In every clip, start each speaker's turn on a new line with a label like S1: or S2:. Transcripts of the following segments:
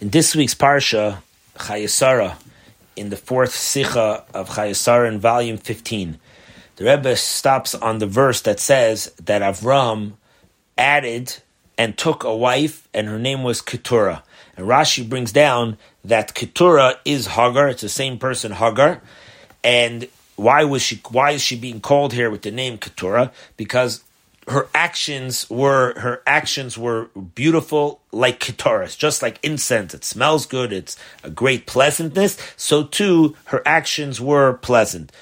S1: In this week's Parsha, Chayei Sarah, in the fourth Sikha of Chayei Sarah in volume 15, the Rebbe stops on the verse that says that Avram added and took a wife, and her name was Keturah. And Rashi brings down that Keturah is Hagar, it's the same person, Hagar, and why was she? Why is she being called here with the name Keturah? Because her actions were her actions were beautiful like ketores, just like incense. It smells good. It's a great pleasantness. So too, her actions were pleasant.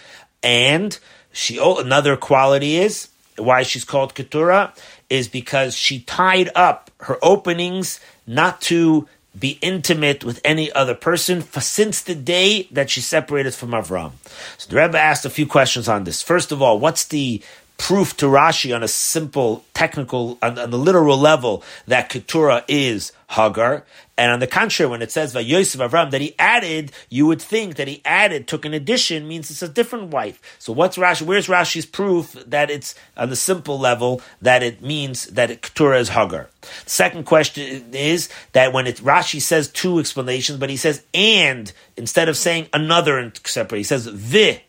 S1: And she oh, another quality is why she's called keturah is because she tied up her openings not to be intimate with any other person for, since the day that she separated from Avram. So the Rebbe asked a few questions on this. First of all, what's the proof to Rashi on a simple technical, on, on the literal level that Keturah is Hagar. And on the contrary, when it says Yosef Avram that he added, you would think that he added, took an addition, means it's a different wife. So what's Rashi? Where's Rashi's proof that it's on the simple level that it means that it, Keturah is Hagar? Second question is that when it Rashi says two explanations, but he says and instead of saying another separate, he says the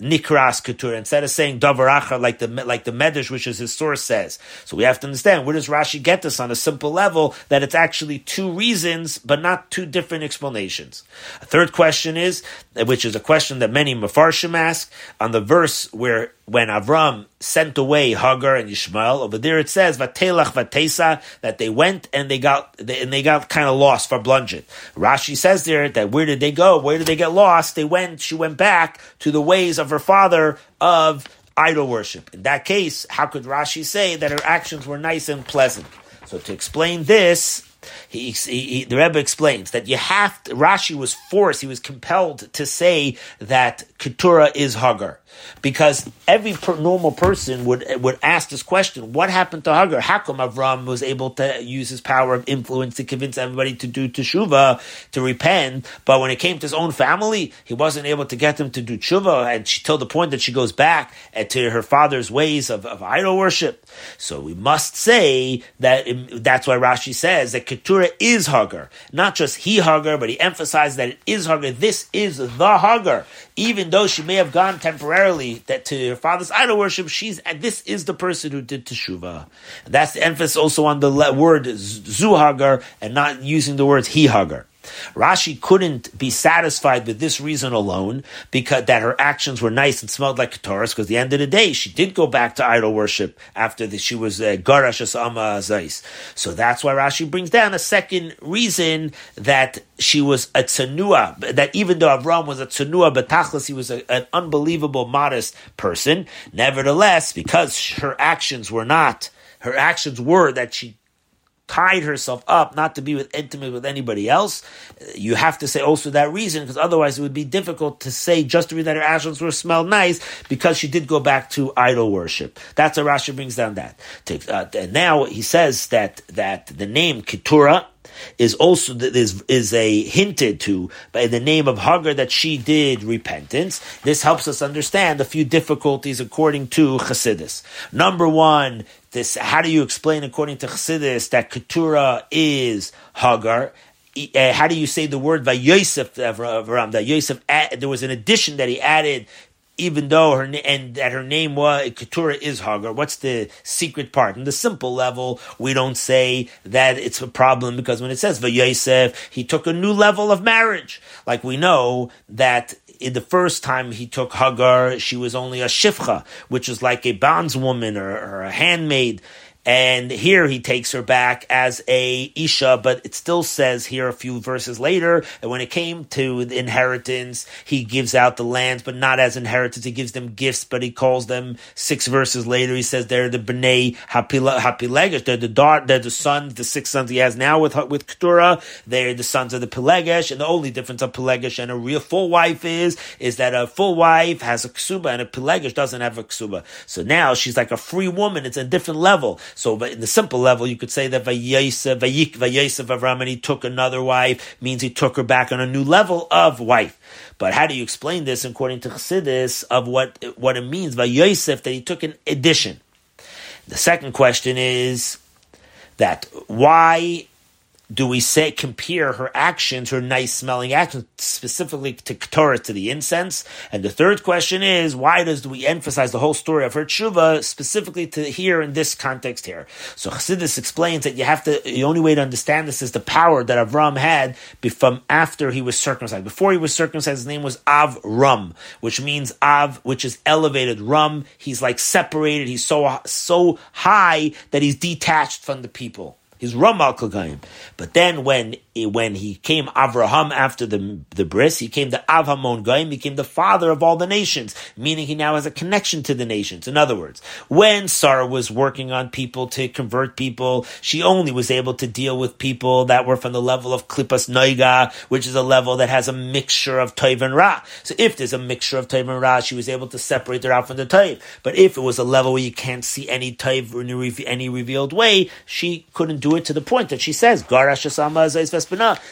S1: Nikras Keturah instead of saying Davaracha like the like the Medrash, which is his source says. So we have to understand where does Rashi get this on a simple level that it's actually two reasons, but not two different explanations. A third question is, which is a question that many Mefarshim ask on the verse where when Avram sent away Hagar and Ishmael, over there it says Vatelach Vatesa that they went and they got and they got kind of lost for blungit. Rashi says there that where did they go? Where did they get lost? They went. She went back to the ways of her father of idol worship. In that case, how could Rashi say that her actions were nice and pleasant? So to explain this, he, he, he, the Rebbe explains that you have to, Rashi was forced, he was compelled to say that Keturah is Hagar. Because every per, normal person would would ask this question: What happened to Hagar? How come Avram was able to use his power of influence to convince everybody to do teshuva, to repent? But when it came to his own family, he wasn't able to get them to do teshuva, and she, till the point that she goes back uh, to her father's ways of, of idol worship. So we must say that um, that's why Rashi says that Keturah is Hagar, not just he Hagar, but he emphasized that it is Hagar. This is the Hagar, even though she may have gone temporarily that to her father's idol worship. She's and this is the person who did teshuva. That's the emphasis also on the word zu Hagar and not using the words he Hagar. Rashi couldn't be satisfied with this reason alone because that her actions were nice and smelled like Keturah, because at the end of the day, she did go back to idol worship after the, she was uh, Garash Asama Zais. So that's why Rashi brings down a second reason that she was a tsanua, that even though Avram was a tsanua, but Tachlis, he was a, an unbelievable, modest person. Nevertheless, because her actions were not, her actions were that she tied herself up not to be with intimate with anybody else. You have to say also that reason because otherwise it would be difficult to say just to read that her ashes were smell nice because she did go back to idol worship. That's how Rashi brings down that. Uh, and now he says that that the name Keturah is also is is a hinted to by the name of Hagar that she did repentance. This helps us understand a few difficulties according to Chassidus. Number one, this how do you explain according to Chassidus that Keturah is Hagar? Uh, how do you say the word Vayosef Avram? That Yosef there was an addition that he added even though her and that her name was Keturah is Hagar. What's the secret part? In the simple level, we don't say that it's a problem because when it says Vayosef, he took a new level of marriage. Like we know that in the first time he took Hagar, she was only a shifcha, which is like a bondswoman or, or a handmaid. And here he takes her back as a Isha, but it still says here a few verses later that when it came to the inheritance, he gives out the lands, but not as inheritance. He gives them gifts, but he calls them six verses later. He says they're the Bnei Hapilegesh. They're the daughter, they're the sons, the six sons he has now with, with Keturah. They're the sons of the Pelegesh. And the only difference of Pelegesh and a real full wife is, is that a full wife has a ksuba and a Pelegesh doesn't have a ksuba. So now she's like a free woman. It's a different level. So, in the simple level, you could say that Vayosef, Vayik, Vayosef Avram, and he took another wife, means he took her back on a new level of wife. But how do you explain this according to Chassidus of what, what it means, Vayosef, that he took an addition? The second question is that why do we say compare her actions, her nice smelling actions, specifically to Torah, to the incense? And the third question is, why does do we emphasize the whole story of her tshuva specifically to here in this context here? So Chassidus explains that you have to, the only way to understand this is the power that Avram had from after he was circumcised. Before he was circumcised, his name was Avram, which means Av, which is elevated. Rum, he's like separated. He's so, so high that he's detached from the people. He's Ramal Kagayim. But then when eh, when he came Avraham after the the bris, he came the Av hamon Goyim, became the father of all the nations, meaning he now has a connection to the nations. In other words, when Sarah was working on people to convert people, she only was able to deal with people that were from the level of Klippas Noiga, which is a level that has a mixture of Toiv and Ra. So if there's a mixture of Toiv and Ra, she was able to separate her out from the Toiv. But if it was a level where you can't see any Toiv in any revealed way, she couldn't do do it to the point that she says,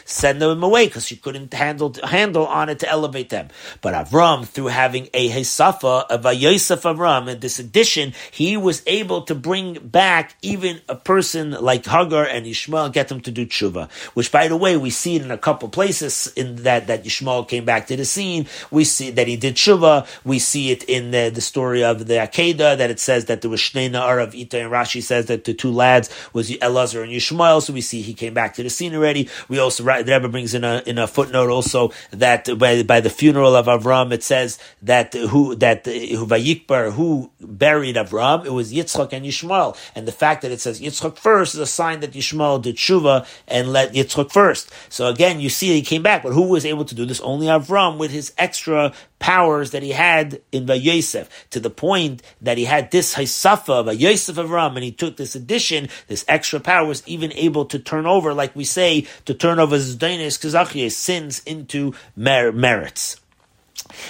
S1: send them away because she couldn't handle handle on it to elevate them. But Avram, through having a Hesafa of a Yosef Avram, in this addition, he was able to bring back even a person like Hagar and Ishmael, get them to do tshuva. Which, by the way, we see it in a couple places in that that Ishmael came back to the scene. We see that he did tshuva. We see it in the, the story of the Akedah that it says that there was Shnei Na'ar of Ita and Rashi says that the two lads was Elazar and Yishmael. So we see he came back to the scene already. We also the Rebbe brings in a in a footnote also that by, by the funeral of Avram it says that who that who Vayikbar who buried Avram it was Yitzchak and Yishmael, and the fact that it says Yitzchak first is a sign that Yishmael did tshuva and let Yitzchak first. So again, you see he came back, but who was able to do this? Only Avram with his extra powers that he had in Vayosef, to the point that he had this Haisafa, Vayosef Avram, and he took this addition, this extra power, was even able to turn over, like we say, to turn over Zdainis Kazachye, sins into mer- merits.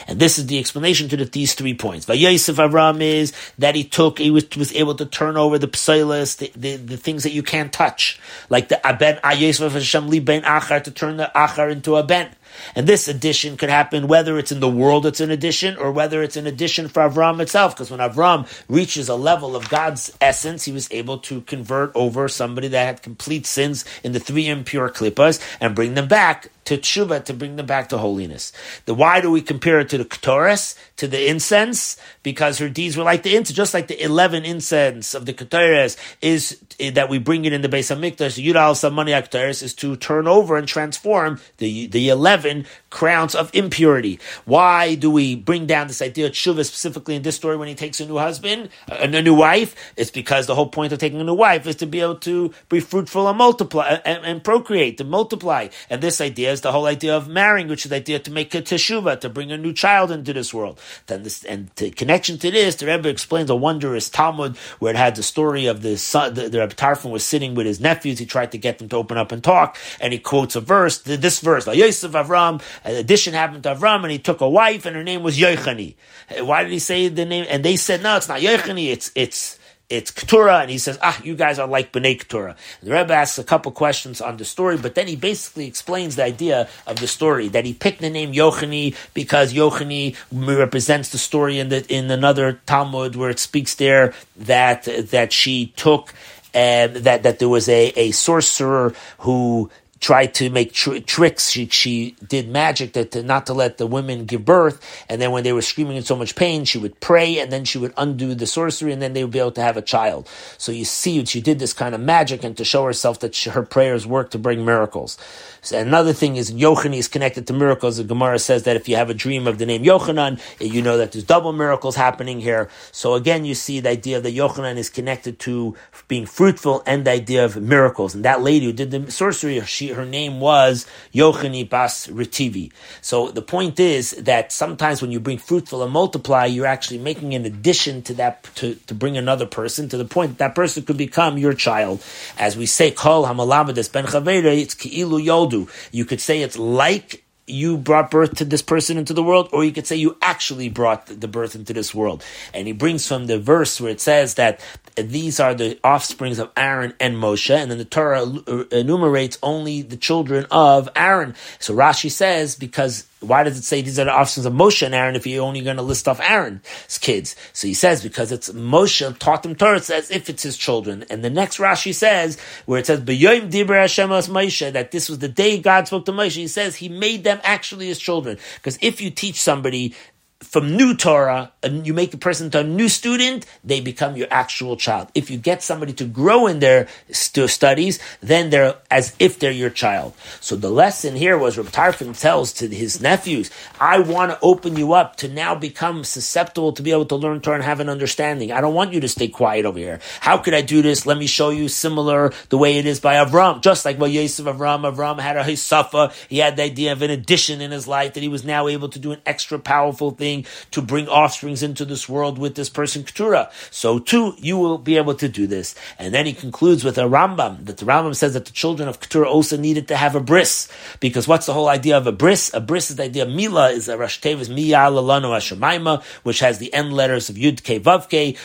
S1: And this is the explanation to the, these three points. Vayosef Avram is that he took, he was, was able to turn over the psilas, the, the, the, things that you can't touch. Like the Aben Ayosef Hashem Li Ben Achar to turn the Achar into a Ben. And this addition could happen whether it's in the world it's an addition or whether it's an addition for Avram itself. Because when Avram reaches a level of God's essence, he was able to convert over somebody that had complete sins in the three impure klippas and bring them back to tshuva to bring them back to holiness. The why do we compare it to the ketores, to the incense? Because her deeds were like the incense, just like the eleven incense of the ketores is eh, that we bring it in the base of mikdash. Yudal samani ketores is to turn over and transform the the eleven and crowns of impurity. Why do we bring down this idea of tshuva specifically in this story when he takes a new husband, a, a new wife? It's because the whole point of taking a new wife is to be able to be fruitful and multiply and, and procreate, to multiply. And this idea is the whole idea of marrying, which is the idea to make a teshuva, to bring a new child into this world. Then this, and the connection to this, the Rebbe explains a wondrous Talmud where it had the story of the son, the, the Rebbe Tarfon was sitting with his nephews. He tried to get them to open up and talk, and he quotes a verse, this verse, Yosef Avram, addition happened to Avram, and he took a wife, and her name was Yochani. Why did he say the name? And they said, no, it's not Yochani, it's, it's, it's Keturah, and he says, ah, you guys are like B'nai Keturah. The Rebbe asks a couple questions on the story, but then he basically explains the idea of the story, that he picked the name Yochani because Yochani represents the story in the, in another Talmud where it speaks there that, that she took, um, that, that there was a, a sorcerer who tried to make tr- tricks. She, she did magic that to, not to let the women give birth. And then when they were screaming in so much pain, she would pray and then she would undo the sorcery and then they would be able to have a child. So you see, she did this kind of magic and to show herself that she, her prayers work to bring miracles. So another thing is Yochanan is connected to miracles. The Gemara says that if you have a dream of the name Yochanan, eh, you know that there's double miracles happening here. So again, you see the idea that Yochanan is connected to being fruitful and the idea of miracles. And that lady who did the sorcery, she her name was Yochani Bas Retivi. So the point is that sometimes when you bring fruitful and multiply, you're actually making an addition to that to, to bring another person to the point that, that person could become your child. As we say, Kol Hamalabades Ben Chavere, it's Ki'ilu Yoldu. You could say it's like you brought birth to this person into the world, or you could say you actually brought the birth into this world. And he brings from the verse where it says that these are the offsprings of Aaron and Moshe, and then the Torah uh, enumerates only the children of Aaron. So Rashi says, because why does it say these are the offspring of Moshe and Aaron if you're only going to list off Aaron's kids? So he says because it's Moshe taught them Torah, it says if it's his children. And the next Rashi says, where it says, Hashem Moshe, that this was the day God spoke to Moshe, he says he made them actually his children. Because if you teach somebody from new Torah, and you make a person to a new student, they become your actual child. If you get somebody to grow in their st- studies, then they're as if they're your child. So the lesson here was Reb Tarfon tells to his nephews, I want to open you up to now become susceptible to be able to learn Torah and have an understanding. I don't want you to stay quiet over here. How could I do this? Let me show you similar the way it is by Avram. Just like by Yosef Avram, Avram had a hisafa. He had the idea of an addition in his life that he was now able to do an extra powerful thing to bring offsprings into this world with this person Keturah. So too, you will be able to do this. And then he concludes with a Rambam, that the Rambam says that the children of Keturah also needed to have a bris. Because what's the whole idea of a bris? A bris is the idea, Mila is a Rosh Tevis, Miya Lalano Hashemayma, which has the end letters of Yud Ke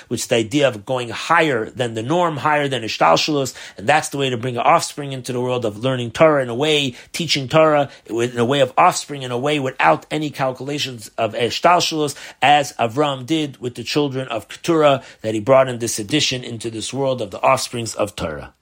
S1: which is the idea of going higher than the norm, higher than Ishtalshalos, and that's the way to bring an offspring into the world of learning Torah in a way, teaching Torah in a way of offspring in a way without any calculations of As Avram did with the children of Keturah, that he brought in this addition into this world of the offsprings of Torah.